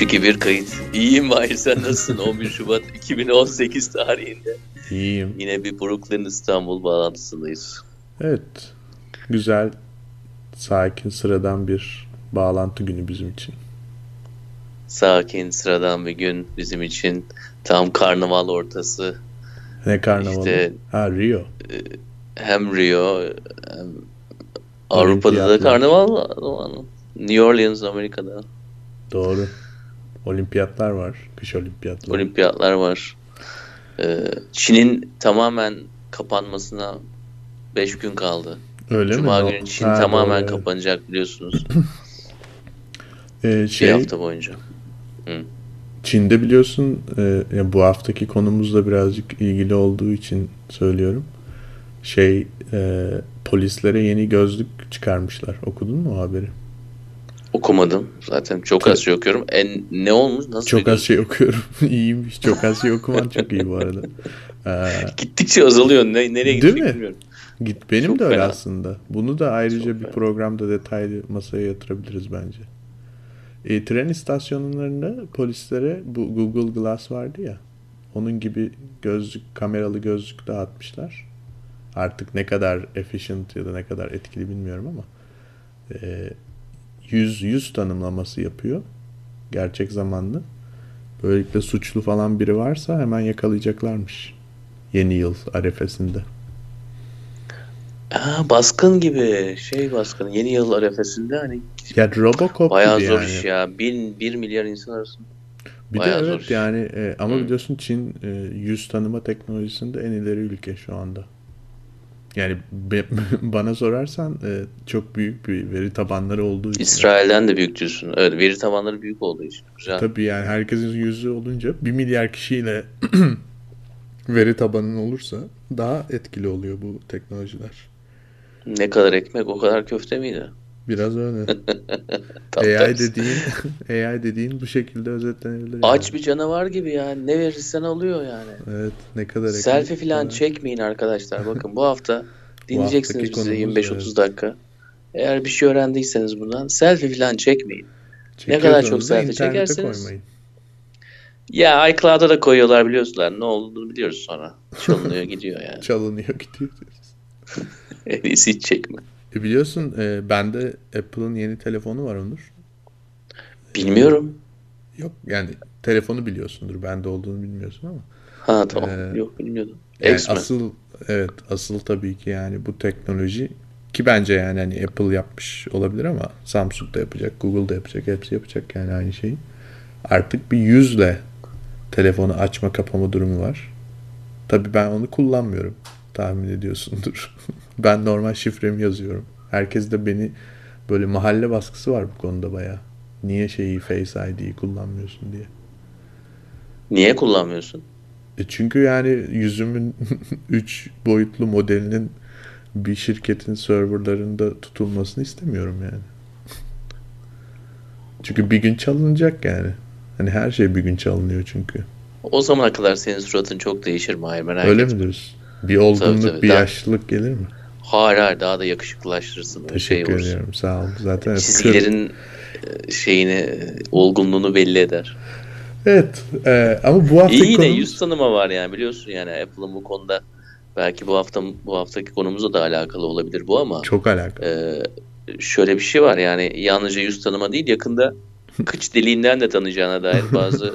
Merhabalar Onur. 3-2-1 kayıt. İyiyim Mahir sen nasılsın 11 Şubat 2018 tarihinde? İyiyim. Yine bir Brooklyn İstanbul bağlantısındayız. Evet. Güzel, sakin, sıradan bir bağlantı günü bizim için. Sakin, sıradan bir gün bizim için. Tam karnaval ortası. Ne karnavalı? İşte- ha Rio. Hem Rio hem Avrupa'da da karnaval. New Orleans Amerika'da. Doğru. Olimpiyatlar var. Kış olimpiyatları. Olimpiyatlar var. Ee, Çin'in tamamen kapanmasına 5 gün kaldı. Öyle Cuma mi? günü Çin Ha, tamamen doğru, kapanacak biliyorsunuz. Ee, Bir şey, hafta boyunca. Çin'de biliyorsun e, bu haftaki konumuzla birazcık ilgili olduğu için söylüyorum. Şey e, polislere yeni gözlük çıkarmışlar. Okudun mu o haberi? Okumadım zaten. Çok az şey okuyorum. En ne olmuş? Nasıl Çok az şey okuyorum. İyiymiş. Çok az şey okuman çok iyi bu arada. Ee, Gittikçe azalıyor. Ne, nereye gidecek mi? bilmiyorum. Git benim Çok de öyle fena. aslında. Bunu da ayrıca Çok bir fena. programda detaylı masaya yatırabiliriz bence. E, tren istasyonlarında polislere bu Google Glass vardı ya. Onun gibi gözlük, kameralı gözlük dağıtmışlar. Artık ne kadar efficient ya da ne kadar etkili bilmiyorum ama e, yüz yüz tanımlaması yapıyor. Gerçek zamanlı. Böylelikle suçlu falan biri varsa hemen yakalayacaklarmış. Yeni yıl arefesinde. Ha, baskın gibi. Şey baskın. Yeni yıl arefesinde hani Ya Robocop bayağı gibi zor yani. iş ya. Bin, bir milyar insan arasında. Bir de Bayağı zor evet yani e, ama Hı. biliyorsun Çin e, yüz tanıma teknolojisinde en ileri ülke şu anda. Yani be- bana sorarsan e, çok büyük bir veri tabanları olduğu için. İsrail'den de büyük diyorsun. Evet, veri tabanları büyük olduğu için. Güzel. Tabii yani herkesin yüzü olunca bir milyar kişiyle veri tabanın olursa daha etkili oluyor bu teknolojiler. Ne kadar ekmek o kadar köfte miydi? Biraz öyle. AI dediğin AI dediğin bu şekilde özetlenebilir. Aç yani. bir canavar gibi ya. Ne verirsen alıyor yani. Evet ne kadar. Selfie falan çekmeyin arkadaşlar. Bakın bu hafta dinleyeceksiniz haftaki bizi konumuz, 25-30 evet. dakika. Eğer bir şey öğrendiyseniz bundan selfie falan çekmeyin. Çekiyorsanız kadar çok selfie çekerseniz- koymayın. Ya iCloud'a da koyuyorlar biliyorsunlar. Ne olduğunu biliyoruz sonra. Çalınıyor gidiyor yani. Çalınıyor gidiyor. En iyisi hiç çekme. E biliyorsun e, bende Apple'ın yeni telefonu var Onur. Bilmiyorum. Yok yani telefonu biliyorsundur. Bende olduğunu bilmiyorsun ama. Ha tamam. Ee, Yok bilmiyordum. Yani X mi? asıl evet asıl tabii ki yani bu teknoloji ki bence yani hani Apple yapmış olabilir ama Samsung da yapacak, Google da yapacak, hepsi yapacak yani aynı şeyi. Artık bir yüzle telefonu açma kapama durumu var. Tabii ben onu kullanmıyorum. Tahmin ediyorsundur. ben normal şifremi yazıyorum. Herkes de beni böyle mahalle baskısı var bu konuda bayağı. Niye şeyi Face ID'yi kullanmıyorsun diye. Niye kullanmıyorsun? E çünkü yani yüzümün 3 boyutlu modelinin bir şirketin serverlarında tutulmasını istemiyorum yani. Çünkü bir gün çalınacak yani. Hani her şey bir gün çalınıyor çünkü. O zamana kadar senin suratın çok değişir Mahir merak Öyle etme. mi diyorsun? Bir olgunluk, Tabii, tabii. bir Daha- yaşlılık gelir mi? Hayır hayır daha da yakışıklılaştırırsın. Şey Teşekkür olursun. ediyorum. Sağ ol. Zaten evet, kır- Çizgilerin e, şeyini, olgunluğunu belli eder. Evet. e, ama bu hafta İyi yine konumuz... yüz tanıma var yani biliyorsun yani Apple'ın bu konuda belki bu hafta bu haftaki konumuzla da alakalı olabilir bu ama Çok alakalı. e, şöyle bir şey var yani yalnızca yüz tanıma değil yakında kıç deliğinden de tanıyacağına dair bazı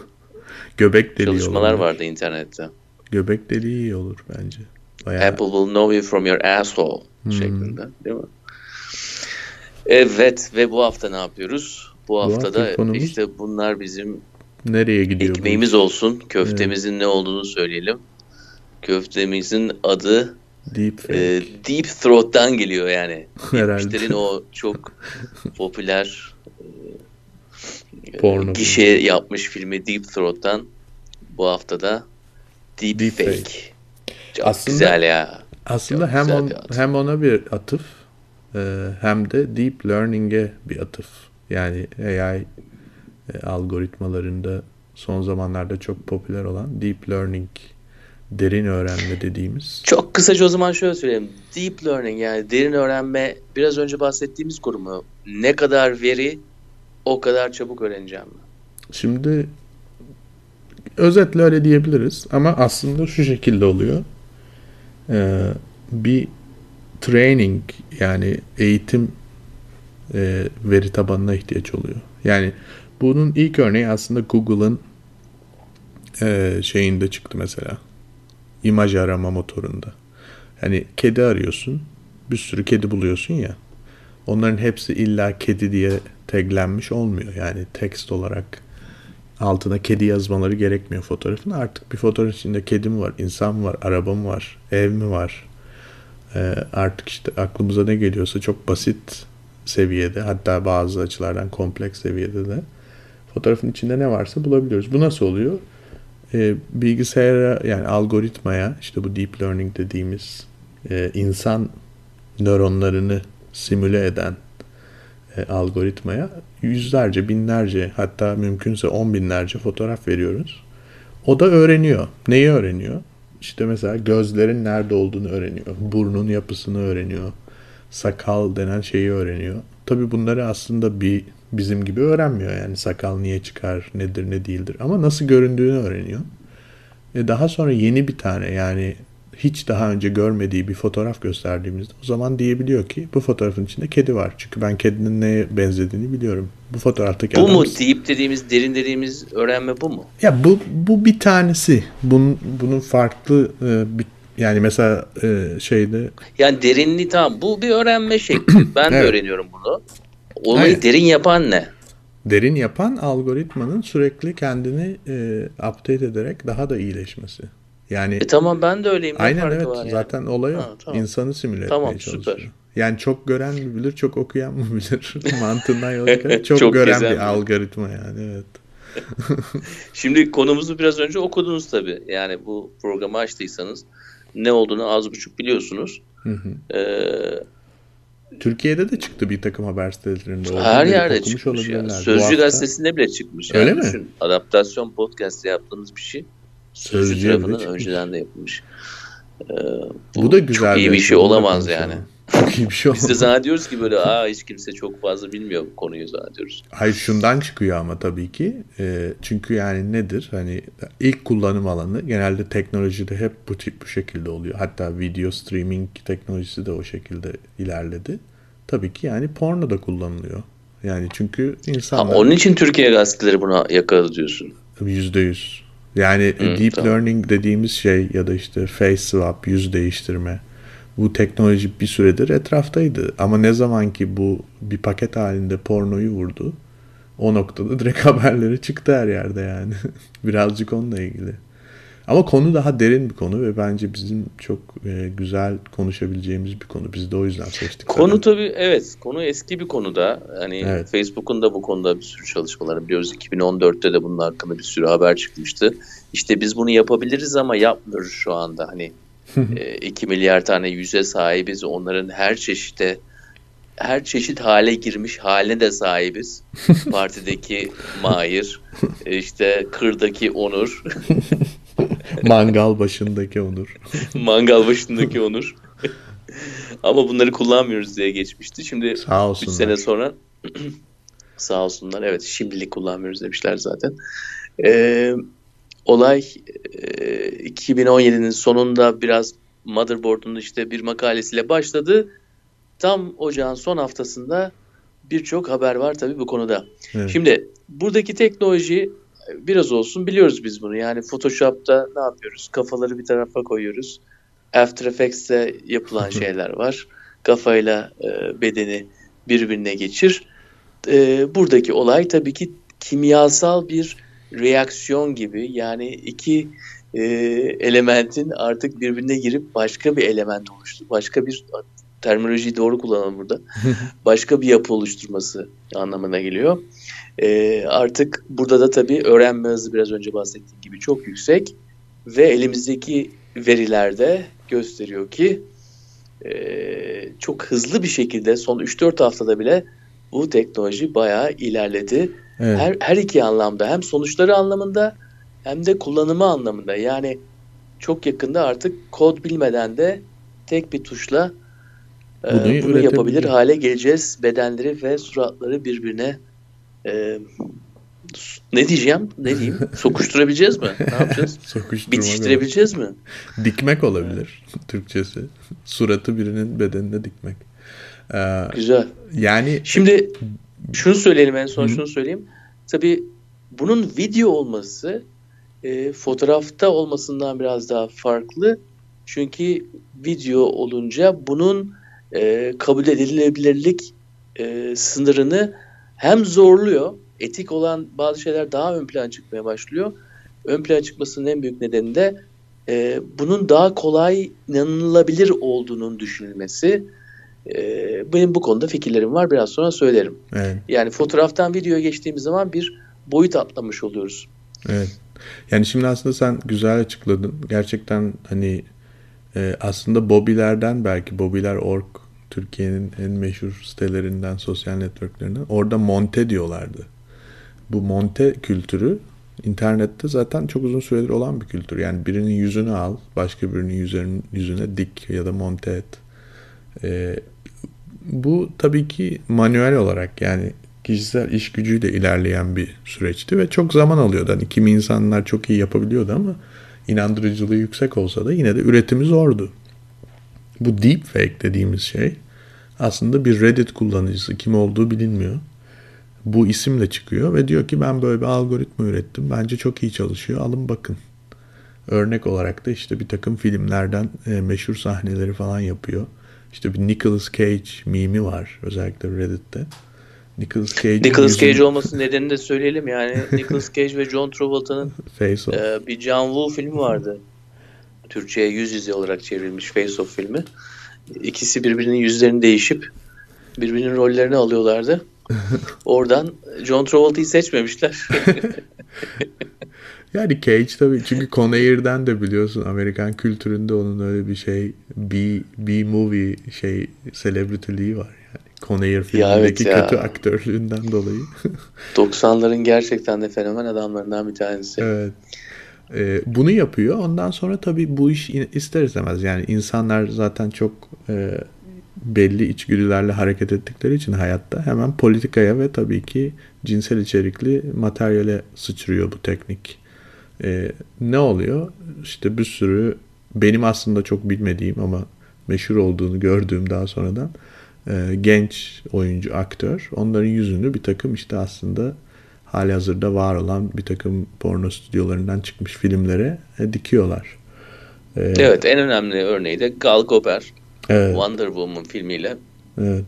Göbek deliği çalışmalar olabilir. vardı internette. Göbek deliği iyi olur bence. Bayağı Apple will know you from your asshole Hmm. şeklinde değil mi? Evet ve bu hafta ne yapıyoruz? Bu haftaki haftada konumuz- işte bunlar bizim nereye gidiyor bu ekmeğimiz iş? olsun. Köftemizin ne olduğunu söyleyelim. Köftemizin adı Deepfake. e, Deep Throat'tan geliyor yani. Herhalde. O çok popüler e, Porno gişe yapmış filmi Deep Throat'tan bu haftada Deep, Deepfake. Fake. Çok Aslında- güzel ya. Aslında Çok hem on, atıf. hem ona bir atıf e, hem de deep learning'e bir atıf. Yani AI e, algoritmalarında son zamanlarda çok popüler olan deep learning derin öğrenme dediğimiz. Çok kısaca o zaman şöyle söyleyeyim. Deep learning yani derin öğrenme biraz önce bahsettiğimiz konu mu? Ne kadar veri o kadar çabuk öğreneceğim? Şimdi özetle öyle diyebiliriz ama aslında şu şekilde oluyor. Ee, bir training yani eğitim e, veri tabanına ihtiyaç oluyor. Yani bunun ilk örneği aslında Google'ın e, şeyinde çıktı mesela. İmaj arama motorunda. Hani kedi arıyorsun. Bir sürü kedi buluyorsun ya. Onların hepsi illa kedi diye taglenmiş olmuyor. Yani text olarak altına kedi yazmaları gerekmiyor fotoğrafın. Artık bir fotoğraf içinde kedi mi var, insan var, araba mı var, ev mi var? Ee, artık işte aklımıza ne geliyorsa çok basit seviyede hatta bazı açılardan kompleks seviyede de fotoğrafın içinde ne varsa bulabiliyoruz. Bu nasıl oluyor? Ee, bilgisayara yani algoritmaya işte bu deep learning dediğimiz e, insan nöronlarını simüle eden e, algoritmaya yüzlerce, binlerce hatta mümkünse on binlerce fotoğraf veriyoruz. O da öğreniyor. Neyi öğreniyor? İşte mesela gözlerin nerede olduğunu öğreniyor. Burnun yapısını öğreniyor. Sakal denen şeyi öğreniyor. Tabi bunları aslında bir bizim gibi öğrenmiyor. Yani sakal niye çıkar, nedir, ne değildir. Ama nasıl göründüğünü öğreniyor. E daha sonra yeni bir tane yani hiç daha önce görmediği bir fotoğraf gösterdiğimizde o zaman diyebiliyor ki bu fotoğrafın içinde kedi var. Çünkü ben kedinin neye benzediğini biliyorum. Bu fotoğraftaki Bu adam... mu deyip dediğimiz, derin dediğimiz öğrenme bu mu? Ya bu bu bir tanesi. Bunun bunun farklı e, bir yani mesela e, şeyde Yani derinliği tamam. Bu bir öğrenme şekli. Ben de Evet. öğreniyorum bunu. Olayı Aynen. derin yapan ne? derin yapan algoritmanın sürekli kendini e, update ederek daha da iyileşmesi. Yani E tamam ben de öyleyim. Ne aynen evet var yani? zaten olay o. Ha, tamam. İnsanı simüle Tamam, etmeye çalışıyor. süper. Yani çok gören mi bilir, çok okuyan mı bilir mantığından yola çıkarak çok, Çok gören bir bilir. algoritma yani evet. Şimdi konumuzu biraz önce okudunuz tabii. Yani bu programı açtıysanız ne olduğunu az buçuk biliyorsunuz. Hı hı. Ee, Türkiye'de de çıktı bir takım haber sitelerinde. Her yerde çıkmış ya. Sözcü gazetesinde bile çıkmış. Öyle Yani mi? düşün, adaptasyon podcast yaptığımız bir şey. Sözcü tarafından çıkmış. önceden de yapılmış. Ee, Bu, da güzel Çok iyi bir şey olamaz yani. Çok iyi bir şey Biz de zannediyoruz ki böyle aa hiç kimse çok fazla bilmiyor bu konuyu zannediyoruz. Hayır şundan çıkıyor ama tabii ki. E, çünkü yani nedir? Hani ilk kullanım alanı genelde teknolojide hep bu tip bu şekilde oluyor. Hatta video streaming teknolojisi de o şekilde ilerledi. Tabii ki yani porno da kullanılıyor. Yani çünkü Ha, insanlar onun için Türkiye gazeteleri buna yakaladı diyorsun. yüzde yüz. Yani Hı, deep tamam. learning dediğimiz şey ya da işte face swap, yüz değiştirme. Bu teknoloji bir süredir etraftaydı. Ama ne zaman ki bu bir paket halinde pornoyu vurdu, o noktada direkt haberleri çıktı her yerde yani. Birazcık onunla ilgili. Ama konu daha derin bir konu ve bence bizim çok e, güzel konuşabileceğimiz bir konu. Biz de o yüzden seçtik. Konu zaten. tabii evet konu eski bir konuda. Hani Evet. Facebook'un da bu konuda bir sürü çalışmaları biliyoruz. 2014'te de bunun hakkında bir sürü haber çıkmıştı. İşte biz bunu yapabiliriz ama yapmıyoruz şu anda. Hani e, 2 milyar tane yüze sahibiz. Onların her çeşite her çeşit hale girmiş haline de sahibiz. Partideki Mahir, e, işte kırdaki Onur, Mangal başındaki Onur. mangal başındaki Onur. Ama bunları kullanmıyoruz diye geçmişti. Şimdi Sağ 3 olsunlar. sene sonra sağ olsunlar. Evet şimdilik kullanmıyoruz demişler zaten. Ee, olay e, 2017'nin sonunda biraz Motherboard'un işte bir makalesiyle başladı. Tam ocağın son haftasında birçok haber var tabii bu konuda. Evet. Şimdi buradaki teknoloji biraz olsun biliyoruz biz bunu. Yani Photoshop'ta ne yapıyoruz? Kafaları bir tarafa koyuyoruz. After Effects'te yapılan şeyler var. Kafayla e, bedeni birbirine geçir. E, buradaki olay tabii ki kimyasal bir reaksiyon gibi. Yani iki e, elementin artık birbirine girip başka bir element oluştu. Başka bir terminolojiyi doğru kullanalım burada. Başka bir yapı oluşturması anlamına geliyor. E, artık burada da tabii öğrenme hızı biraz önce bahsettiğim gibi çok yüksek ve elimizdeki verilerde gösteriyor ki e, çok hızlı bir şekilde son 3-4 haftada bile bu teknoloji bayağı ilerledi. Evet. Her, her iki anlamda hem sonuçları anlamında hem de kullanımı anlamında. Yani çok yakında artık kod bilmeden de tek bir tuşla e, Bunu bunu, yapabilir hale geleceğiz. Bedenleri ve suratları birbirine e, ne diyeceğim? Ne diyeyim? Sokuşturabileceğiz mi? Ne yapacağız? Bitiştirebileceğiz mi? Dikmek olabilir Türkçesi. Suratı birinin bedenine dikmek. Ee, Güzel. Yani şimdi şunu söyleyelim en son Hı. şunu söyleyeyim. Tabii bunun video olması e, fotoğrafta olmasından biraz daha farklı. Çünkü video olunca bunun e, kabul edilebilirlik e, sınırını hem zorluyor, etik olan bazı şeyler daha ön plana çıkmaya başlıyor. Ön plana çıkmasının en büyük nedeni de e, bunun daha kolay inanılabilir olduğunun düşünülmesi. E, benim bu konuda fikirlerim var. Biraz sonra söylerim. Evet. Yani fotoğraftan videoya geçtiğimiz zaman bir boyut atlamış oluyoruz. Evet. Yani şimdi aslında sen güzel açıkladın. Gerçekten hani e, aslında Bobby'lerden belki Bobby'ler.org Türkiye'nin en meşhur sitelerinden, sosyal networklerinden. Orada monte diyorlardı. Bu monte kültürü internette zaten çok uzun süredir olan bir kültür. Yani birinin yüzünü al, başka birinin yüzünün yüzüne dik ya da monte et. Ee, bu tabii ki manuel olarak yani kişisel iş gücüyle ilerleyen bir süreçti ve çok zaman alıyordu. Hani kimi insanlar çok iyi yapabiliyordu ama inandırıcılığı yüksek olsa da yine de üretimi zordu. Bu deepfake dediğimiz şey aslında bir Reddit kullanıcısı kim olduğu bilinmiyor. Bu isimle çıkıyor ve diyor ki ben böyle bir algoritma ürettim. Bence çok iyi çalışıyor. Alın bakın. Örnek olarak da işte bir takım filmlerden e, meşhur sahneleri falan yapıyor. İşte bir Nicolas Cage mimi var özellikle Reddit'te. Nicolas Cage Nicolas Cage yüzünü... olması nedenini de söyleyelim yani Nicolas Cage ve John Travolta'nın e, bir John Woo filmi vardı. Türkçe'ye yüz yüze olarak çevrilmiş Face Off filmi. İkisi birbirinin yüzlerini değişip birbirinin rollerini alıyorlardı. Oradan John Travolta'yı seçmemişler. yani Cage tabii çünkü Conair'den de biliyorsun Amerikan kültüründe onun öyle bir şey B, B movie şey celebrity'liği var. Conair filmindeki ya evet kötü aktörlüğünden dolayı. 90'ların gerçekten de fenomen adamlarından bir tanesi. Evet. E, bunu yapıyor. Ondan sonra tabii bu iş ister istemez yani insanlar zaten çok e, belli içgüdülerle hareket ettikleri için hayatta hemen politikaya ve tabii ki cinsel içerikli materyale sıçrıyor bu teknik. E, ne oluyor? İşte bir sürü benim aslında çok bilmediğim ama meşhur olduğunu gördüğüm daha sonradan e, genç oyuncu, aktör onların yüzünü bir takım işte aslında hali hazırda var olan bir takım porno stüdyolarından çıkmış filmlere e, dikiyorlar. E, evet en önemli örneği de Gal Gadot evet. Wonder Woman filmiyle. Evet.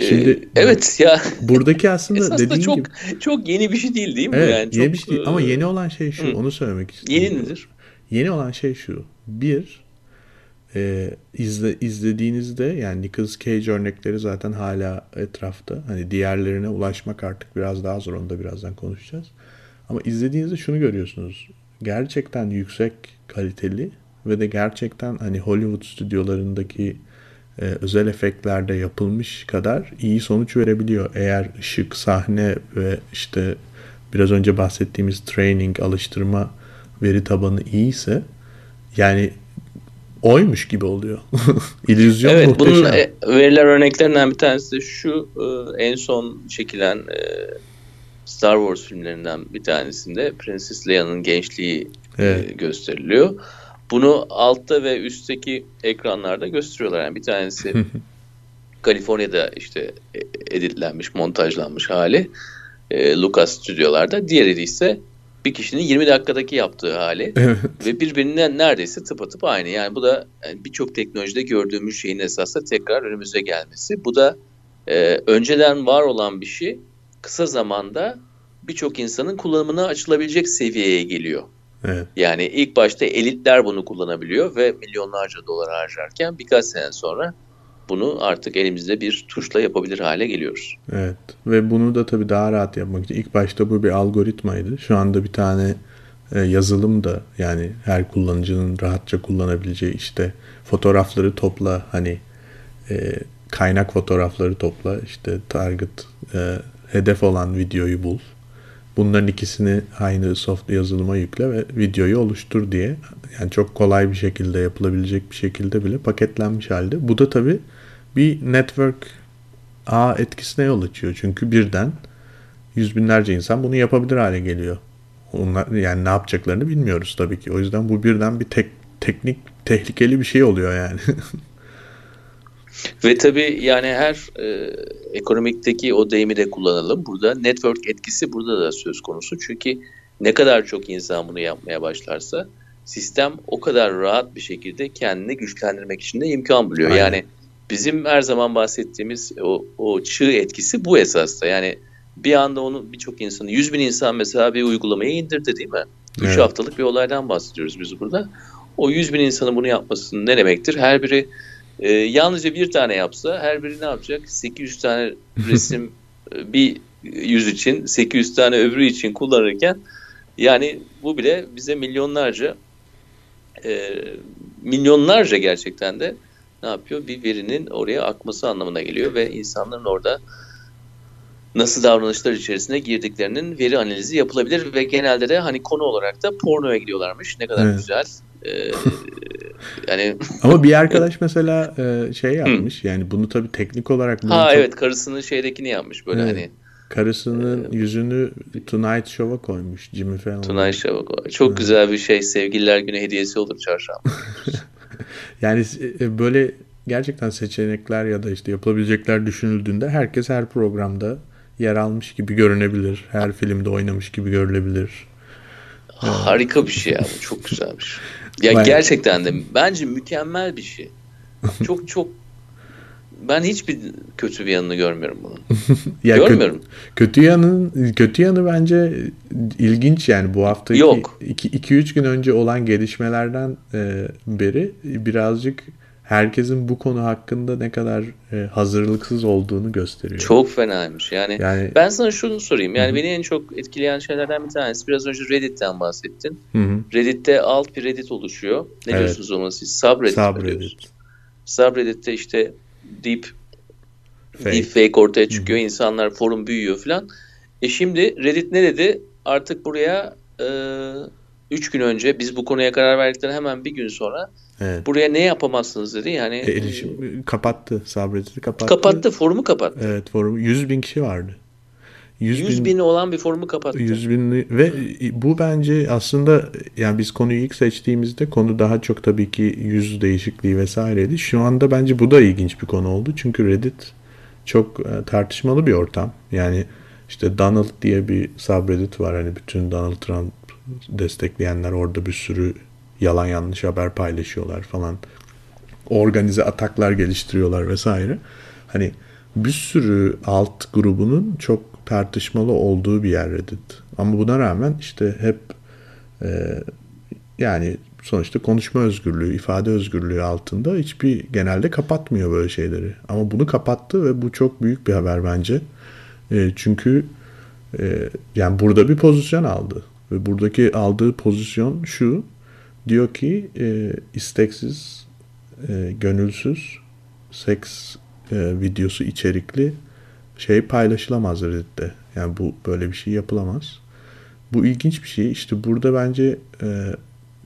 Şimdi e, evet ya buradaki aslında dediğin çok gibi çok yeni bir şey değil değil mi? Evet, yani yeni çok, bir şey değil. ama yeni olan şey şu. Hı. Onu söylemek istiyorum. Yeni nedir? Yeni olan şey şu. Bir e, izle, izlediğinizde yani Nicolas Cage örnekleri zaten hala etrafta. Hani diğerlerine ulaşmak artık biraz daha zor. Onu da birazdan konuşacağız. Ama izlediğinizde şunu görüyorsunuz. Gerçekten yüksek kaliteli ve de gerçekten hani Hollywood stüdyolarındaki e, özel efektlerde yapılmış kadar iyi sonuç verebiliyor. Eğer ışık, sahne ve işte biraz önce bahsettiğimiz training, alıştırma veri tabanı iyiyse yani oymuş gibi oluyor. İllüzyon evet, muhteşem. bunun e, veriler örneklerinden bir tanesi şu e, en son çekilen e, Star Wars filmlerinden bir tanesinde Prenses Leia'nın gençliği evet. gösteriliyor. Bunu altta ve üstteki ekranlarda gösteriyorlar. Yani bir tanesi Kaliforniya'da işte editlenmiş, montajlanmış hali Lucas stüdyolarda. Diğeri ise bir kişinin 20 dakikadaki yaptığı hali evet. ve birbirinden neredeyse tıpatıp aynı. Yani bu da yani birçok teknolojide gördüğümüz şeyin esasında tekrar önümüze gelmesi. Bu da e, önceden var olan bir şey kısa zamanda birçok insanın kullanımına açılabilecek seviyeye geliyor. Evet. Yani ilk başta elitler bunu kullanabiliyor ve milyonlarca dolar harcarken birkaç sene sonra bunu artık elimizde bir tuşla yapabilir hale geliyoruz. Evet ve bunu da tabii daha rahat yapmak için ilk başta bu bir algoritmaydı. Şu anda bir tane e, yazılım da yani her kullanıcının rahatça kullanabileceği işte fotoğrafları topla hani e, kaynak fotoğrafları topla işte target e, hedef olan videoyu bul. Bunların ikisini aynı soft yazılıma yükle ve videoyu oluştur diye yani çok kolay bir şekilde yapılabilecek bir şekilde bile paketlenmiş halde. Bu da tabii bir network ağ etkisine yol açıyor. Çünkü birden yüz binlerce insan bunu yapabilir hale geliyor. Onlar yani ne yapacaklarını bilmiyoruz tabii ki. O yüzden bu birden bir tek teknik tehlikeli bir şey oluyor yani. Ve tabii yani her e, ekonomikteki o deyimi de kullanalım. Burada network etkisi burada da söz konusu. Çünkü ne kadar çok insan bunu yapmaya başlarsa sistem o kadar rahat bir şekilde kendini güçlendirmek için de imkan buluyor. Aynen. Yani bizim her zaman bahsettiğimiz o, o çığ etkisi bu esasda. Yani bir anda onu birçok insanı, 100 bin insan mesela bir uygulamayı indirdi değil mi? 3 evet. haftalık bir olaydan bahsediyoruz biz burada. O 100 bin insanın bunu yapmasının ne demektir? Her biri e, yalnızca bir tane yapsa her biri ne yapacak? 800 tane resim e, bir yüz için, 800 tane öbürü için kullanırken yani bu bile bize milyonlarca e, milyonlarca gerçekten de ne yapıyor? Bir verinin oraya akması anlamına geliyor ve insanların orada nasıl davranışlar içerisine girdiklerinin veri analizi yapılabilir ve genelde de hani konu olarak da pornoya gidiyorlarmış. Ne kadar evet. güzel. Ee, yani ama bir arkadaş mesela e, şey yapmış. yani bunu tabii teknik olarak Ha çok... evet karısının şeydekini yapmış böyle evet. hani Karısının ee, yüzünü Tonight Show'a koymuş Jimmy Fallon. Tonight Show'a koymuş. Çok evet. güzel bir şey. Sevgililer günü hediyesi olur çarşamba. yani e, böyle gerçekten seçenekler ya da işte yapılabilecekler düşünüldüğünde herkes her programda yer almış gibi görünebilir. Her filmde oynamış gibi görülebilir. Harika bir şey ya. Çok güzel bir şey. Ya Bayağı. gerçekten de bence mükemmel bir şey. Çok çok ben hiçbir kötü bir yanını görmüyorum bunun. ya Görmüyorum. Kötü, kötü yanın kötü yanı bence ilginç yani bu hafta 2-3 gün önce olan gelişmelerden e, beri birazcık herkesin bu konu hakkında ne kadar e, hazırlıksız olduğunu gösteriyor. Çok fenaymış. Yani, yani ben sana şunu sorayım. Yani Hı-hı. beni en çok etkileyen şeylerden bir tanesi biraz önce Reddit'ten bahsettin. Hı-hı. Reddit'te alt bir Reddit oluşuyor. Ne evet. diyorsunuz ona siz? Subreddit. Subreddit. Subreddit'te işte deep fake, deep fake ortaya çıkıyor. İnsanlar forum büyüyor falan. E şimdi Reddit ne dedi? Artık buraya 3 e, gün önce biz bu konuya karar verdikten hemen bir gün sonra Evet. Buraya ne yapamazsınız dedi. Yani e, erişim kapattı. Sabretti kapattı. Kapattı. Forumu kapattı. Evet forumu. 100 bin kişi vardı. 100, 100 bin, bini olan bir forumu kapattı. 100 binli ve bu bence aslında yani biz konuyu ilk seçtiğimizde konu daha çok tabii ki yüz değişikliği vesaireydi. Şu anda bence bu da ilginç bir konu oldu. Çünkü Reddit çok e, tartışmalı bir ortam. Yani işte Donald diye bir subreddit var. Hani bütün Donald Trump destekleyenler orada bir sürü yalan yanlış haber paylaşıyorlar falan. Organize ataklar geliştiriyorlar vesaire. Hani bir sürü alt grubunun çok tartışmalı olduğu bir yer Reddit. Ama buna rağmen işte hep e, yani sonuçta konuşma özgürlüğü, ifade özgürlüğü altında hiçbir genelde kapatmıyor böyle şeyleri. Ama bunu kapattı ve bu çok büyük bir haber bence. E, çünkü e, yani burada bir pozisyon aldı. Ve buradaki aldığı pozisyon şu. Diyor ki e, isteksiz, e, gönülsüz seks e, videosu içerikli şey paylaşılamaz Reddit'te. Yani bu böyle bir şey yapılamaz. Bu ilginç bir şey. İşte burada bence e,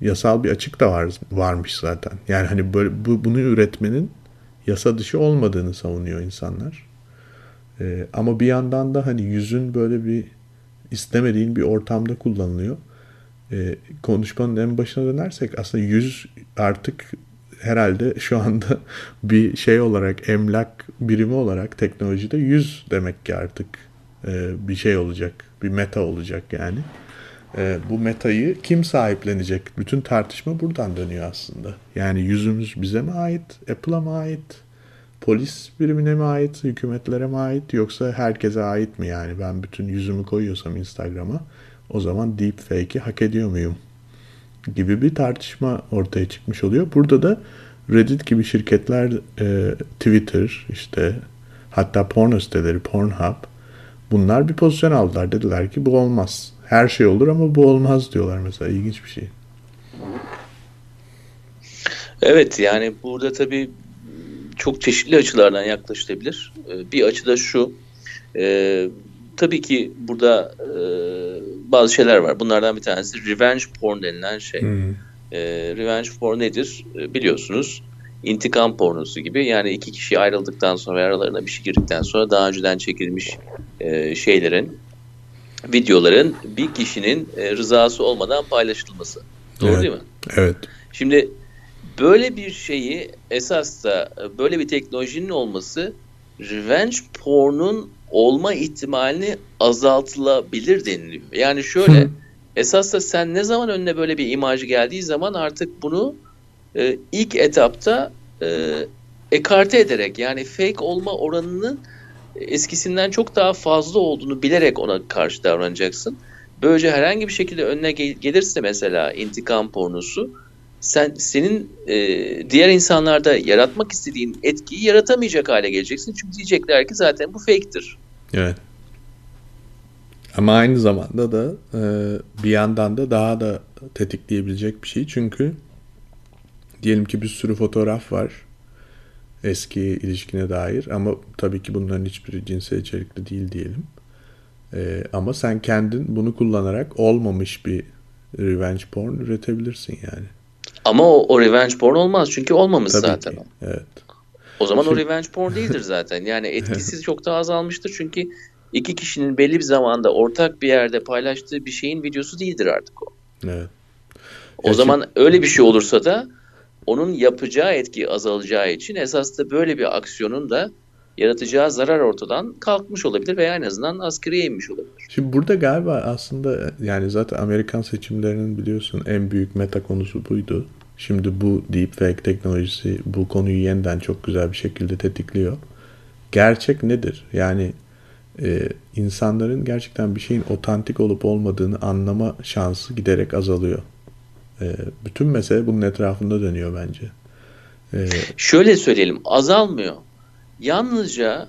yasal bir açık da var varmış zaten. Yani hani böyle bu, bunu üretmenin yasa dışı olmadığını savunuyor insanlar. E, ama bir yandan da hani yüzün böyle bir istemediğin bir ortamda kullanılıyor e, konuşmanın en başına dönersek aslında yüz artık herhalde şu anda bir şey olarak emlak birimi olarak teknolojide yüz demek ki artık e, bir şey olacak. Bir meta olacak yani. E, bu metayı kim sahiplenecek? Bütün tartışma buradan dönüyor aslında. Yani yüzümüz bize mi ait? Apple'a mı ait? Polis birimine mi ait? Hükümetlere mi ait? Yoksa herkese ait mi yani? Ben bütün yüzümü koyuyorsam Instagram'a o zaman deepfake'i hak ediyor muyum? Gibi bir tartışma ortaya çıkmış oluyor. Burada da Reddit gibi şirketler e, Twitter işte hatta porno siteleri Pornhub bunlar bir pozisyon aldılar. Dediler ki bu olmaz. Her şey olur ama bu olmaz diyorlar mesela. İlginç bir şey. Evet yani burada tabii çok çeşitli açılardan yaklaşılabilir. E, bir açıda şu e, tabii ki burada e, bazı şeyler var. Bunlardan bir tanesi revenge porn denilen şey. Hmm. E, revenge porn nedir? E, biliyorsunuz intikam pornosu gibi. Yani iki kişi ayrıldıktan sonra aralarına bir şey girdikten sonra daha önceden çekilmiş e, şeylerin, videoların bir kişinin e, rızası olmadan paylaşılması. Doğru Evet. değil mi? Evet. Şimdi böyle bir şeyi esas da e, böyle bir teknolojinin olması revenge porn'un olma ihtimalini azaltılabilir deniliyor. Yani şöyle Hı. esas da sen ne zaman önüne böyle bir imaj geldiği zaman artık bunu e, ilk etapta e, ekarte ederek yani fake olma oranının eskisinden çok daha fazla olduğunu bilerek ona karşı davranacaksın. Böylece herhangi bir şekilde önüne gel- gelirse mesela intikam pornosu sen senin e, diğer insanlarda yaratmak istediğin etkiyi yaratamayacak hale geleceksin. Çünkü diyecekler ki zaten bu fake'tir. Evet. Ama aynı zamanda da e, bir yandan da daha da tetikleyebilecek bir şey. Çünkü diyelim ki bir sürü fotoğraf var eski ilişkine dair ama tabii ki bunların hiçbiri cinsel içerikli değil diyelim. E, ama sen kendin bunu kullanarak olmamış bir revenge porn üretebilirsin yani. Ama o, o revenge porn olmaz çünkü olmamış Tabii zaten. ki. o. Evet. O zaman o revenge porn değildir zaten. Yani etkisi çok daha azalmıştır çünkü iki kişinin belli bir zamanda ortak bir yerde paylaştığı bir şeyin videosu değildir artık o. Evet. O Ya zaman öyle bir şey olursa da onun yapacağı etki azalacağı için esas da böyle bir aksiyonun da yaratacağı zarar ortadan kalkmış olabilir veya en azından asgariye inmiş olabilir. Şimdi burada galiba aslında yani zaten Amerikan seçimlerinin biliyorsun en büyük meta konusu buydu. Şimdi bu deepfake teknolojisi bu konuyu yeniden çok güzel bir şekilde tetikliyor. Gerçek nedir? Yani e, insanların gerçekten bir şeyin otantik olup olmadığını anlama şansı giderek azalıyor. E, bütün mesele bunun etrafında dönüyor bence. E, Şöyle söyleyelim azalmıyor. Yalnızca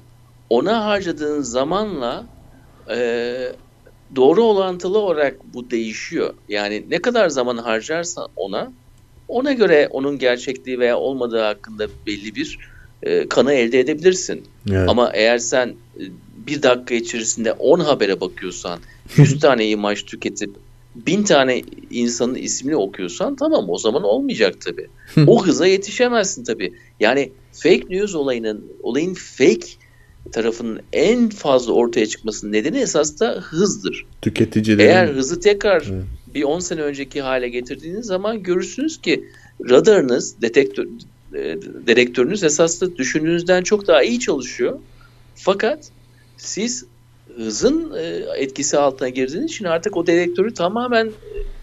ona harcadığın zamanla e, doğru orantılı olarak bu değişiyor. Yani ne kadar zaman harcarsan ona ona göre onun gerçekliği veya olmadığı hakkında belli bir e, kanı elde edebilirsin. evet. Ama eğer sen e, bir dakika içerisinde 10 habere bakıyorsan, 100 tane imaj tüketip 1000 tane insanın ismini okuyorsan tamam o zaman olmayacak tabii. O hıza yetişemezsin tabii. Yani fake news olayının, olayın fake tarafının en fazla ortaya çıkmasının nedeni esas da hızdır. Tüketicilerin Eğer hızı tekrar Evet. bir 10 sene önceki hale getirdiğiniz zaman görürsünüz ki radarınız, detektör, e, dedektörünüz esas da düşündüğünüzden çok daha iyi çalışıyor. Fakat siz hızın e, etkisi altına girdiğiniz için artık o dedektörü tamamen e,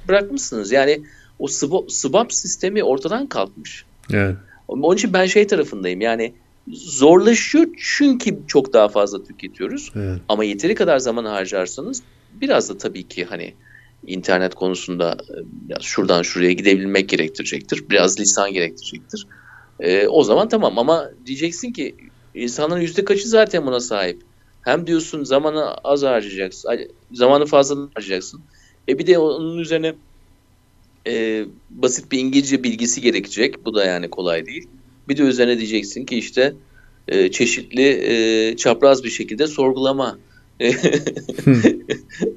bırakmışsınız. Yani o swap, swap sistemi ortadan kalkmış. evet. Onun için ben şey tarafındayım. Yani zorlaşıyor çünkü çok daha fazla tüketiyoruz. Evet. Ama yeteri kadar zaman harcarsanız biraz da tabii ki hani internet konusunda e, biraz şuradan şuraya gidebilmek gerektirecektir. Biraz lisan gerektirecektir. E, o zaman tamam ama diyeceksin ki insanların yüzde kaçı zaten buna sahip. Hem diyorsun zamanı az harcayacaksın, ay, zamanı fazla harcayacaksın. E bir de onun üzerine e, basit bir İngilizce bilgisi gerekecek. Bu da yani kolay değil. Bir de üzerine diyeceksin ki işte e, çeşitli e, çapraz bir şekilde sorgulama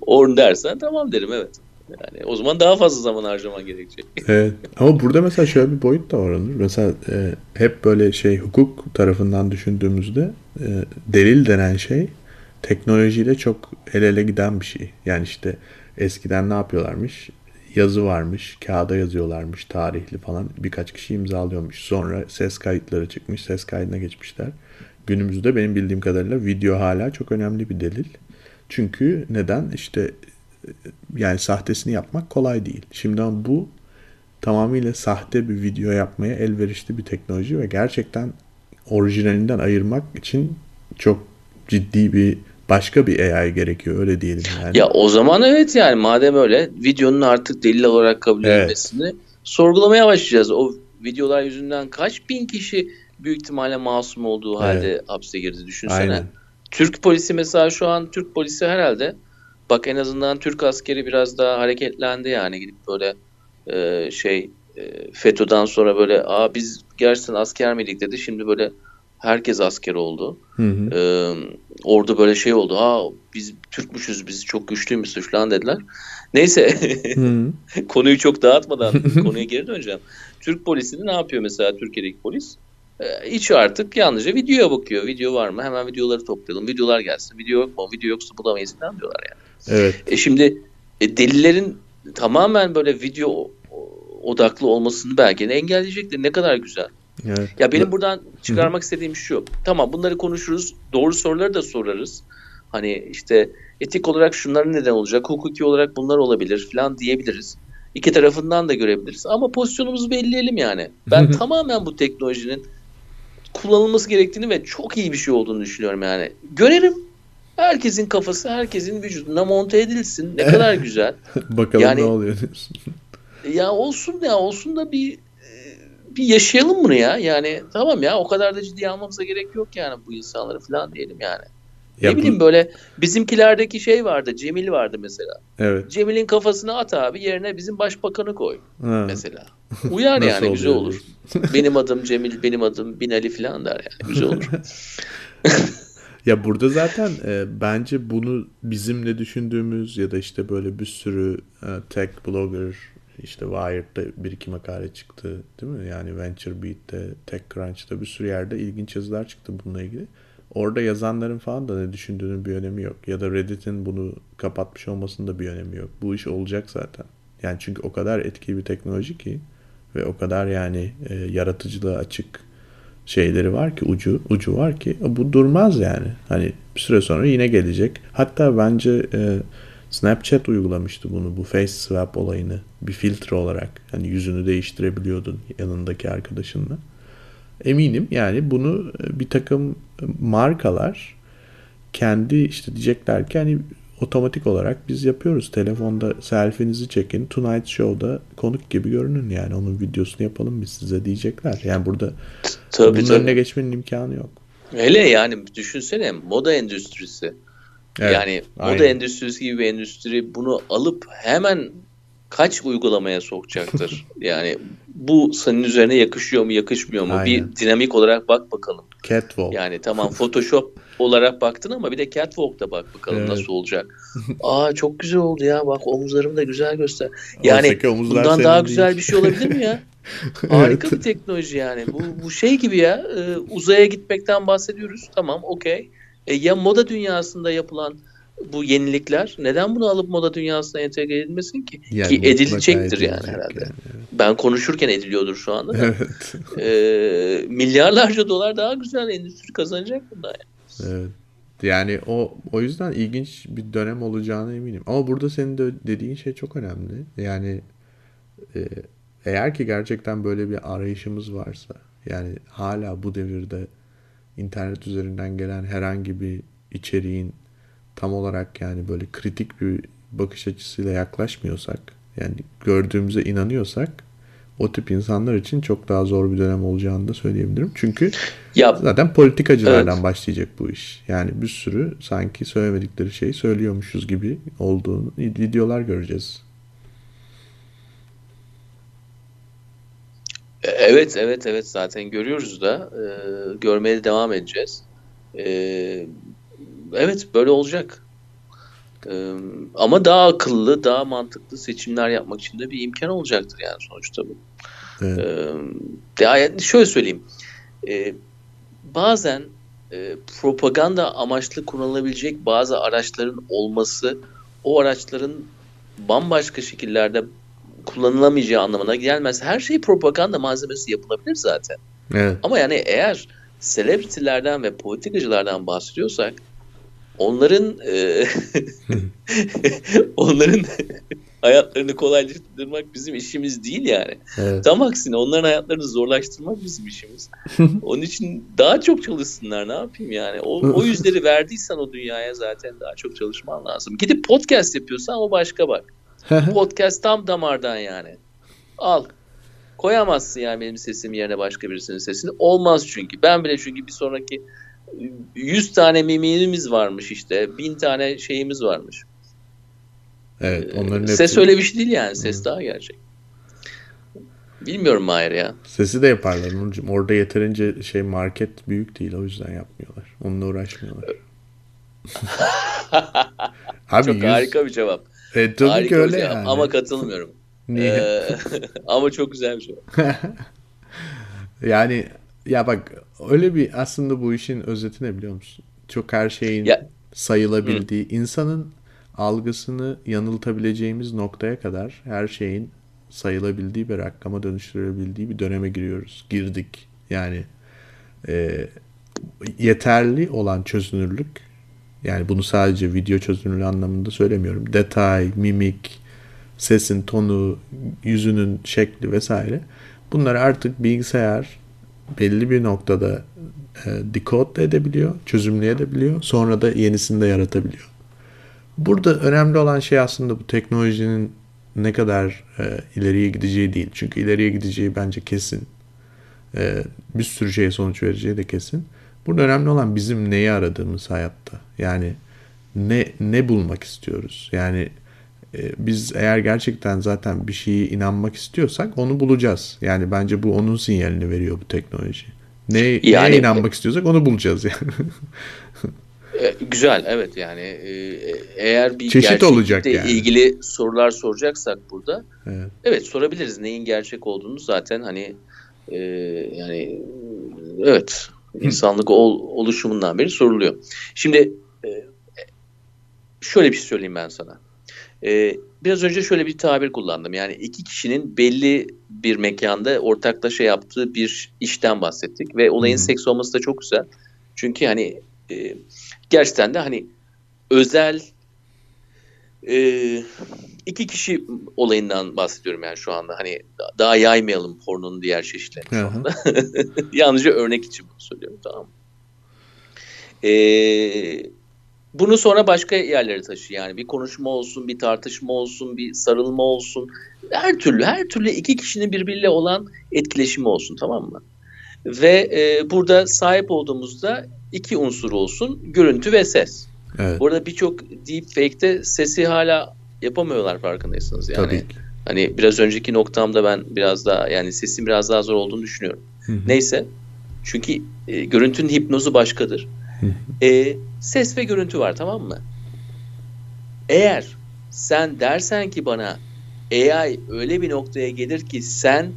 Orn dersen tamam derim evet. Yani o zaman daha fazla zaman harcaman gerekecek. Evet. Ama burada mesela şöyle bir boyut da var Onur. Mesela e, hep böyle şey hukuk tarafından düşündüğümüzde e, delil denen şey teknolojiyle çok el ele giden bir şey. Yani işte eskiden ne yapıyorlarmış? Yazı varmış, kağıda yazıyorlarmış, tarihli falan. Birkaç kişi imzalıyormuş. Sonra ses kayıtları çıkmış, ses kaydına geçmişler. Günümüzde benim bildiğim kadarıyla video hala çok önemli bir delil. Çünkü neden? İşte yani sahtesini yapmak kolay değil. Şimdi bu tamamıyla sahte bir video yapmaya elverişli bir teknoloji ve gerçekten orijinalinden ayırmak için çok ciddi bir başka bir AI gerekiyor öyle diyelim yani. Ya o zaman evet yani madem öyle videonun artık delil olarak kabul Evet. edilmesini sorgulamaya başlayacağız. O videolar yüzünden kaç bin kişi büyük ihtimalle masum olduğu halde hapse girdi düşünsene. Aynen. Türk polisi mesela şu an Türk polisi herhalde bak en azından Türk askeri biraz daha hareketlendi yani gidip böyle e, şey e, FETÖ'den sonra böyle aa biz gerçekten asker miydik dedi. Şimdi böyle Herkes asker oldu. Hı hı. Ee, orada böyle şey oldu. Ha biz Türkmüşüz, biz çok güçlüymüşüz falan dediler. Neyse Hı. konuyu çok dağıtmadan konuya geri döneceğim. Türk polisi de ne yapıyor mesela Türkiye'deki polis? Ee, hiç artık yalnızca videoya bakıyor. Video var mı? Hemen videoları toplayalım. Videolar gelsin. Video yok mu? Video yoksa bulamayız falan diyorlar yani. Evet. E şimdi e, delillerin tamamen böyle video odaklı olmasını belki engelleyecektir. Ne kadar güzel. Evet. Ya benim buradan çıkarmak istediğim şu. Tamam bunları konuşuruz. Doğru soruları da sorarız. Hani işte etik olarak şunlar neden olacak, hukuki olarak bunlar olabilir falan diyebiliriz. İki tarafından da görebiliriz. Ama pozisyonumuzu belirleyelim yani. Ben tamamen bu teknolojinin kullanılması gerektiğini ve çok iyi bir şey olduğunu düşünüyorum yani. Görelim. Herkesin kafası herkesin vücuduna monte edilsin. Ne kadar güzel. Bakalım Yani- ne oluyor diyorsun. Ya olsun ya olsun da bir bir yaşayalım bunu ya. Yani tamam ya o kadar da ciddiye almamıza gerek yok yani bu insanları falan diyelim yani. Ya ne bu- bileyim böyle bizimkilerdeki şey vardı. Cemil vardı mesela. Evet. Cemil'in kafasına at abi yerine bizim başbakanı koy Ha. mesela. Uyar yani güzel oluyor olur. benim adım Cemil, benim adım Binali falan der yani. Güzel olur. Ya burada zaten e, bence bunu bizim ne düşündüğümüz ya da işte böyle bir sürü e, tech blogger işte Wired'da bir iki makale çıktı değil mi? Yani VentureBeat'te, TechCrunch'ta bir sürü yerde ilginç yazılar çıktı bununla ilgili. Orada yazanların falan da ne düşündüğünün bir önemi yok. Ya da Reddit'in bunu kapatmış olmasının da bir önemi yok. Bu iş olacak zaten. Yani çünkü o kadar etkili bir teknoloji ki ve o kadar yani e, yaratıcılığa açık şeyleri var ki ucu ucu var ki bu durmaz yani. Hani bir süre sonra yine gelecek. Hatta bence e, Snapchat uygulamıştı bunu bu face swap olayını bir filtre olarak. Hani yüzünü değiştirebiliyordun yanındaki arkadaşınla. Eminim yani bunu e, bir takım markalar kendi işte diyecekler ki hani otomatik olarak biz yapıyoruz. Telefonda selfie'nizi çekin. Tonight Show'da konuk gibi görünün yani. Onun videosunu yapalım biz size diyecekler. Yani burada tabii bunun tabii. önüne geçmenin imkanı yok. Hele yani düşünsene moda endüstrisi. Evet, yani moda aynen. endüstrisi gibi bir endüstri bunu alıp hemen kaç uygulamaya sokacaktır? yani bu senin üzerine yakışıyor mu yakışmıyor mu? Aynen. Bir dinamik olarak bak bakalım. Catwalk. Yani tamam Photoshop olarak baktın ama bir de Catwalk'ta bak bakalım Evet. nasıl olacak. Aa çok güzel oldu ya bak omuzlarımı da güzel göster. Yani bundan daha değil. güzel bir şey olabilir mi ya? Harika bir teknoloji yani. Bu, bu şey gibi ya e, uzaya gitmekten bahsediyoruz. Tamam okey. E, ya moda dünyasında yapılan bu yenilikler neden bunu alıp moda dünyasına entegre edilmesin ki? Yani ki edilecektir yani herhalde. yani. Ben konuşurken ediliyordur şu anda. da. Evet. E, milyarlarca dolar daha güzel endüstri kazanacak bundan. Yani. evet. Yani o o yüzden ilginç bir dönem olacağına eminim. Ama burada senin de dediğin şey çok önemli. Yani e, eğer ki gerçekten böyle bir arayışımız varsa yani hala bu devirde internet üzerinden gelen herhangi bir içeriğin tam olarak yani böyle kritik bir bakış açısıyla yaklaşmıyorsak yani gördüğümüze inanıyorsak o tip insanlar için çok daha zor bir dönem olacağını da söyleyebilirim. Çünkü Ya zaten politikacılardan Evet. başlayacak bu iş. Yani bir sürü sanki söylemedikleri şeyi söylüyormuşuz gibi olduğunu videolar göreceğiz. Evet, evet, evet zaten görüyoruz da e, görmeye de devam edeceğiz. E, evet böyle olacak. E, ama daha akıllı, daha mantıklı seçimler yapmak için de bir imkan olacaktır yani sonuçta bu. Evet. E, şöyle söyleyeyim. E, bazen e, propaganda amaçlı kullanılabilecek bazı araçların olması o araçların bambaşka şekillerde kullanılamayacağı anlamına gelmez. Her şey propaganda malzemesi yapılabilir zaten. Evet. Ama yani eğer celebrity'lerden ve politikacılardan bahsediyorsak onların e, onların hayatlarını kolaylaştırmak bizim işimiz değil yani. Evet. Tam aksine onların hayatlarını zorlaştırmak bizim işimiz. Onun için daha çok çalışsınlar ne yapayım yani. O, o yüzleri verdiysen o dünyaya zaten daha çok çalışman lazım. Gidip podcast yapıyorsan o başka bak. Podcast tam damardan yani. Al. Koyamazsın yani benim sesim yerine başka birisinin sesini. Olmaz çünkü. Ben bile çünkü bir sonraki 100 tane mimimiz varmış işte. 1000 tane şeyimiz varmış. evet. Onların Ses hepsi- öyle bir şey değil yani. Ses Hı. daha gerçek. Bilmiyorum Mahir ya. Sesi de yaparlar Nurcuğum. Orada yeterince şey market büyük değil o yüzden yapmıyorlar. Onunla uğraşmıyorlar. Abi Çok yüz... harika bir cevap. Harika ki öyle yani. Ama katılmıyorum. Niye? Ee, ama çok güzel bir cevap. yani ya bak öyle bir aslında bu işin özeti ne biliyor musun? Çok her şeyin ya, sayılabildiği, hı. insanın algısını yanıltabileceğimiz noktaya kadar her şeyin sayılabildiği bir rakama dönüştürülebildiği bir döneme giriyoruz. Girdik. Yani e, yeterli olan çözünürlük yani bunu sadece video çözünürlüğü anlamında söylemiyorum. Detay, mimik, sesin tonu, yüzünün şekli vesaire. Bunları artık bilgisayar belli bir noktada e, decode edebiliyor, çözümleyebiliyor. Sonra da yenisini de yaratabiliyor. Burada önemli olan şey aslında bu teknolojinin ne kadar e, ileriye gideceği değil. Çünkü ileriye gideceği bence kesin. E, bir sürü şeye sonuç vereceği de kesin. Burada önemli olan bizim neyi aradığımız hayatta. Yani ne ne bulmak istiyoruz. Yani e, biz eğer gerçekten zaten bir şeye inanmak istiyorsak onu bulacağız. Yani bence bu onun sinyalini veriyor bu teknoloji. Ne, yani, neye inanmak istiyorsak onu bulacağız yani. E, güzel evet yani e, eğer bir Çeşit olacak yani. ilgili sorular soracaksak burada evet. evet sorabiliriz neyin gerçek olduğunu zaten hani e, yani evet insanlık ol, oluşumundan beri soruluyor. Şimdi e, şöyle bir şey söyleyeyim ben sana. E, biraz önce şöyle bir tabir kullandım. Yani iki kişinin belli bir mekanda ortaklaşa yaptığı bir işten bahsettik ve olayın Hı-hı. seks olması da çok güzel. Çünkü hani e, gerçekten de hani özel e, iki kişi olayından bahsediyorum yani şu anda. Hani daha yaymayalım pornonun diğer çeşitlerini şu anda. Yalnızca örnek için bunu söylüyorum tamam mı? Ee, bunu sonra başka yerlere taşı yani bir konuşma olsun, bir tartışma olsun, bir sarılma olsun. Her türlü, her türlü iki kişinin birbiriyle olan etkileşimi olsun tamam mı? Ve e, burada sahip olduğumuzda iki unsur olsun, görüntü ve ses. Evet. Bu arada birçok deepfake'te sesi hala yapamıyorlar farkındaysanız yani. Tabii ki. Hani biraz önceki noktamda ben biraz daha yani sesin biraz daha zor olduğunu düşünüyorum. Hı hı. Neyse. Çünkü e, görüntünün hipnozu başkadır. E, ses ve görüntü var tamam mı? Eğer sen dersen ki bana AI öyle bir noktaya gelir ki sen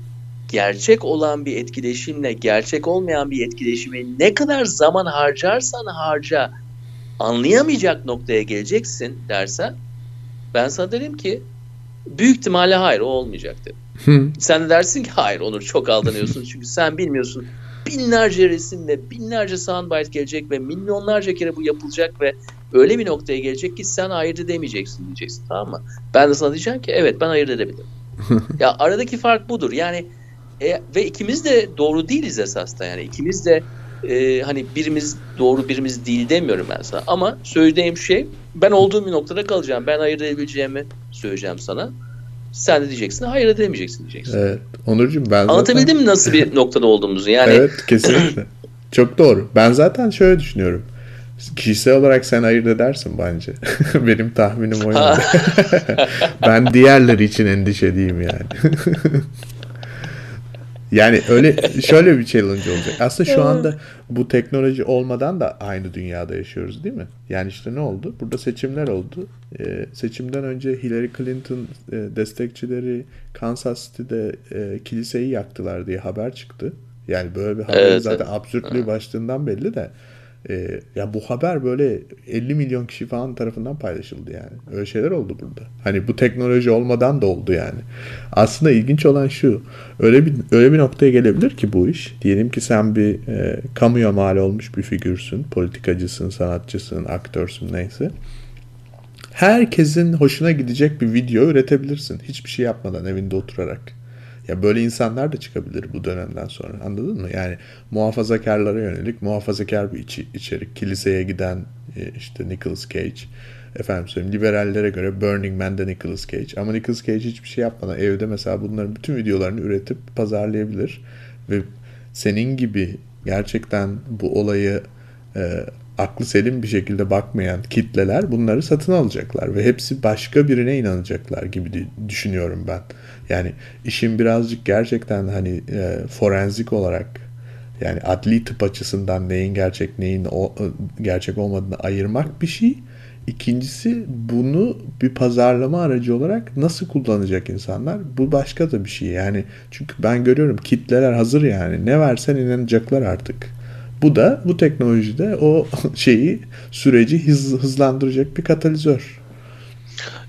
gerçek olan bir etkileşimle gerçek olmayan bir etkileşimi ne kadar zaman harcarsan harca anlayamayacak noktaya geleceksin dersen ben sana derim ki büyük ihtimalle hayır o olmayacak dedim. sen de dersin ki hayır Onur çok aldanıyorsun çünkü sen bilmiyorsun binlerce resimle binlerce soundbite gelecek ve milyonlarca kere bu yapılacak ve öyle bir noktaya gelecek ki sen ayırt edemeyeceksin diyeceksin tamam mı? Ben de sana diyeceğim ki evet ben ayırt edebilirim. ya aradaki fark budur yani e, ve ikimiz de doğru değiliz esasında yani ikimiz de e, hani birimiz doğru birimiz değil demiyorum ben sana. Ama söylediğim şey ben olduğum bir noktada kalacağım. Ben ayırt edebileceğimi söyleyeceğim sana. Sen de diyeceksin hayır edemeyeceksin diyeceksin. Evet. Onurcuğum ben Anlatabildim zaten... mi nasıl bir noktada olduğumuzu? Yani... Evet kesinlikle. Çok doğru. Ben zaten şöyle düşünüyorum. Kişisel olarak sen ayırt edersin bence. Benim tahminim o ben diğerleri için endişeliyim yani. Yani öyle şöyle bir challenge olacak. Aslında şu anda bu teknoloji olmadan da aynı dünyada yaşıyoruz değil mi? Yani işte ne oldu? Burada seçimler oldu. Ee, seçimden önce Hillary Clinton e, destekçileri Kansas City'de e, kiliseyi yaktılar diye haber çıktı. Yani böyle bir haber evet, zaten evet. absürtlüğü başlığından belli de. E, ya bu haber böyle 50 milyon kişi falan tarafından paylaşıldı yani. Öyle şeyler oldu burada. Hani bu teknoloji olmadan da oldu yani. Aslında ilginç olan şu. Öyle bir öyle bir noktaya gelebilir ki bu iş. Diyelim ki sen bir e, kamuya mal olmuş bir figürsün. Politikacısın, sanatçısın, aktörsün neyse. Herkesin hoşuna gidecek bir video üretebilirsin. Hiçbir şey yapmadan evinde oturarak. Ya böyle insanlar da çıkabilir bu dönemden sonra. Anladın mı? Yani muhafazakarlara yönelik muhafazakar bir içi, içerik. Kiliseye giden e, işte Nicolas Cage. Efendim söyleyeyim liberallere göre Burning Man'de Nicolas Cage. Ama Nicolas Cage hiçbir şey yapmadan evde mesela bunların bütün videolarını üretip pazarlayabilir. Ve senin gibi gerçekten bu olayı e, aklı selim bir şekilde bakmayan kitleler bunları satın alacaklar ve hepsi başka birine inanacaklar gibi düşünüyorum ben. Yani işin birazcık gerçekten hani e, forenzik olarak yani adli tıp açısından neyin gerçek neyin o, e, gerçek olmadığını ayırmak bir şey. İkincisi bunu bir pazarlama aracı olarak nasıl kullanacak insanlar? Bu başka da bir şey yani. Çünkü ben görüyorum kitleler hazır yani. Ne versen inanacaklar artık. Bu da bu teknolojide o şeyi süreci hız, hızlandıracak bir katalizör.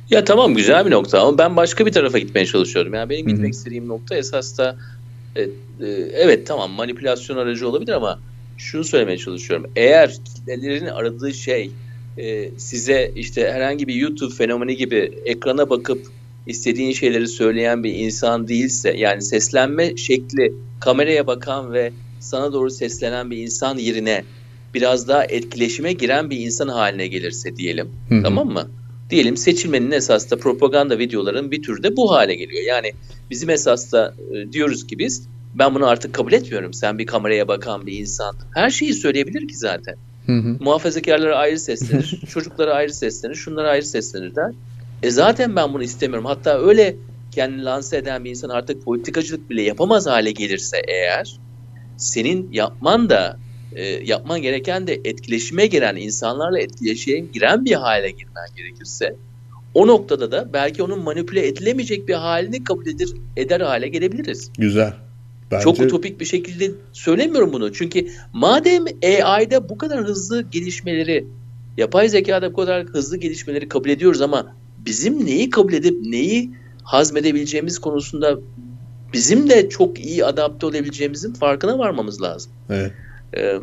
Ya tamam güzel bir nokta ama ben başka bir tarafa gitmeye çalışıyorum. Yani benim gitmek Hı-hı. istediğim nokta esas da e, e, evet tamam manipülasyon aracı olabilir ama şunu söylemeye çalışıyorum. Eğer kitlelerin aradığı şey e, size işte herhangi bir YouTube fenomeni gibi ekrana bakıp istediğin şeyleri söyleyen bir insan değilse yani seslenme şekli kameraya bakan ve sana doğru seslenen bir insan yerine biraz daha etkileşime giren bir insan haline gelirse diyelim. Hı-hı. Tamam mı? Diyelim seçilmenin esas da propaganda videoların bir türde bu hale geliyor. Yani bizim esas da e, diyoruz ki biz ben bunu artık kabul etmiyorum. Sen bir kameraya bakan bir insan. Her şeyi söyleyebilir ki zaten. Hı hı. Muhafazakarlara ayrı seslenir, çocuklara ayrı seslenir, şunlara ayrı seslenir der. E zaten ben bunu istemiyorum. Hatta öyle kendini lanse eden bir insan artık politikacılık bile yapamaz hale gelirse eğer senin yapman da e, yapman gereken de etkileşime giren insanlarla etkileşime giren bir hale girmen gerekirse o noktada da belki onun manipüle edilemeyecek bir halini kabul eder, eder hale gelebiliriz. Güzel. Bence... Çok utopik bir şekilde söylemiyorum bunu. Çünkü madem AI'da bu kadar hızlı gelişmeleri, yapay zekada bu kadar hızlı gelişmeleri kabul ediyoruz ama bizim neyi kabul edip neyi hazmedebileceğimiz konusunda bizim de çok iyi adapte olabileceğimizin farkına varmamız lazım. Evet. Ee,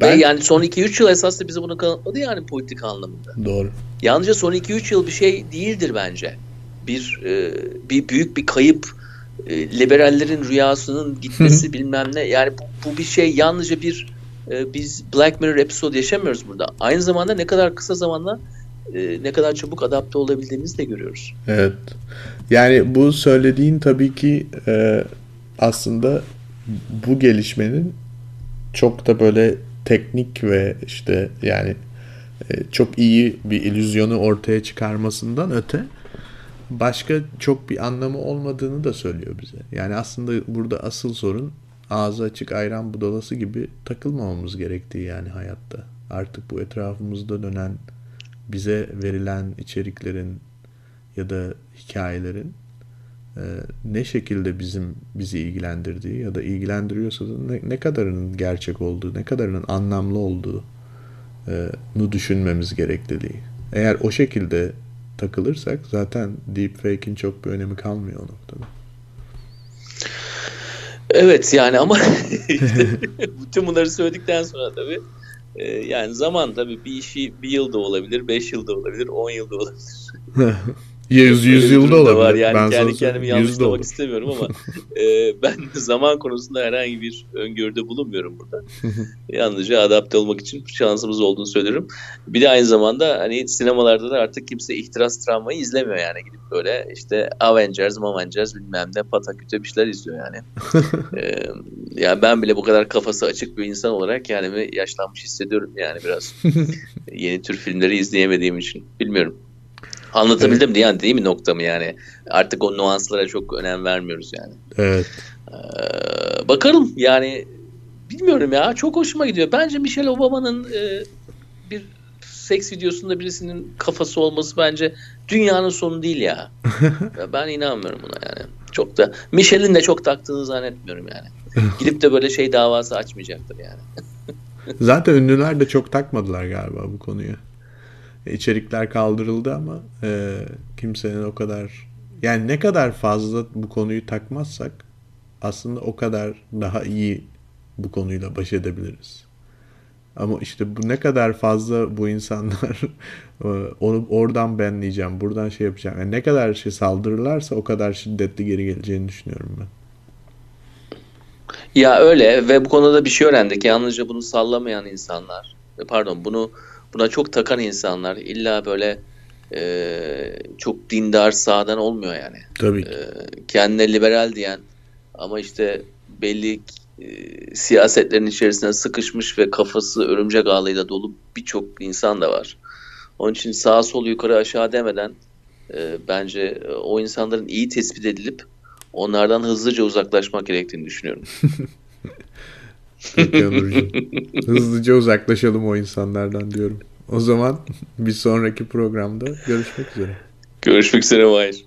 ben... Ve yani son 2-3 yıl esasında bize bunu kanıtladı yani politik anlamında. Doğru. Yalnızca son 2-3 yıl bir şey değildir bence. Bir e, bir büyük bir kayıp e, liberallerin rüyasının gitmesi bilmem ne. Yani bu, bu bir şey yalnızca bir e, biz Black Mirror episode yaşamıyoruz burada. Aynı zamanda ne kadar kısa zamanda e, ne kadar çabuk adapte olabildiğimizi de görüyoruz. Evet. Yani bu söylediğin tabii ki e, aslında bu gelişmenin çok da böyle teknik ve işte yani e, çok iyi bir illüzyonu ortaya çıkarmasından öte başka çok bir anlamı olmadığını da söylüyor bize. Yani aslında burada asıl sorun ağzı açık ayran budalası gibi takılmamamız gerektiği yani hayatta. Artık bu etrafımızda dönen bize verilen içeriklerin ya da hikayelerin ne şekilde bizim bizi ilgilendirdiği ya da ilgilendiriyorsa da ne, ne kadarının gerçek olduğu, ne kadarının anlamlı olduğu e, nu düşünmemiz gerektiği. Eğer o şekilde takılırsak zaten deepfake'in çok bir önemi kalmıyor o noktada. Evet yani ama bütün bunları söyledikten sonra tabii e, yani zaman tabii bir işi bir yılda olabilir, beş yılda olabilir, on yılda olabilir. Yüz, yüz yılda olabilir. Var. Yani ben kendi kendimi yanlışlamak istemiyorum ama e, ben zaman konusunda herhangi bir öngörüde bulunmuyorum burada. Yalnızca adapte olmak için şansımız olduğunu söylerim. Bir de aynı zamanda hani sinemalarda da artık kimse ihtiras travmayı izlemiyor yani. Gidip böyle işte Avengers, Avengers bilmem ne pataküte bir şeyler izliyor yani. e, yani ben bile bu kadar kafası açık bir insan olarak yani yaşlanmış hissediyorum yani biraz. Yeni tür filmleri izleyemediğim için. Bilmiyorum. Anlatabildim evet. yani değil mi noktamı yani? Artık o nuanslara çok önem vermiyoruz yani. Evet. Ee, bakalım yani bilmiyorum ya çok hoşuma gidiyor. Bence Michelle Obama'nın e, bir seks videosunda birisinin kafası olması bence dünyanın sonu değil ya. ben inanmıyorum buna yani. Çok da Michelle'in de çok taktığını zannetmiyorum yani. Gidip de böyle şey davası açmayacaktır yani. Zaten ünlüler de çok takmadılar galiba bu konuyu içerikler kaldırıldı ama e, kimsenin o kadar yani ne kadar fazla bu konuyu takmazsak aslında o kadar daha iyi bu konuyla baş edebiliriz. Ama işte bu ne kadar fazla bu insanlar onu oradan benleyeceğim, buradan şey yapacağım. Yani ne kadar şey saldırırlarsa o kadar şiddetli geri geleceğini düşünüyorum ben. Ya öyle ve bu konuda bir şey öğrendik. Yalnızca bunu sallamayan insanlar, pardon bunu buna çok takan insanlar illa böyle e, çok dindar sağdan olmuyor yani. Tabii ki. E, kendine liberal diyen ama işte belli siyasetlerin içerisine sıkışmış ve kafası örümcek ağıyla dolu birçok insan da var. Onun için sağ sol yukarı aşağı demeden e, bence e, o insanların iyi tespit edilip onlardan hızlıca uzaklaşmak gerektiğini düşünüyorum. Hızlıca uzaklaşalım o insanlardan diyorum. O zaman bir sonraki programda görüşmek üzere. Görüşmek üzere Mahir.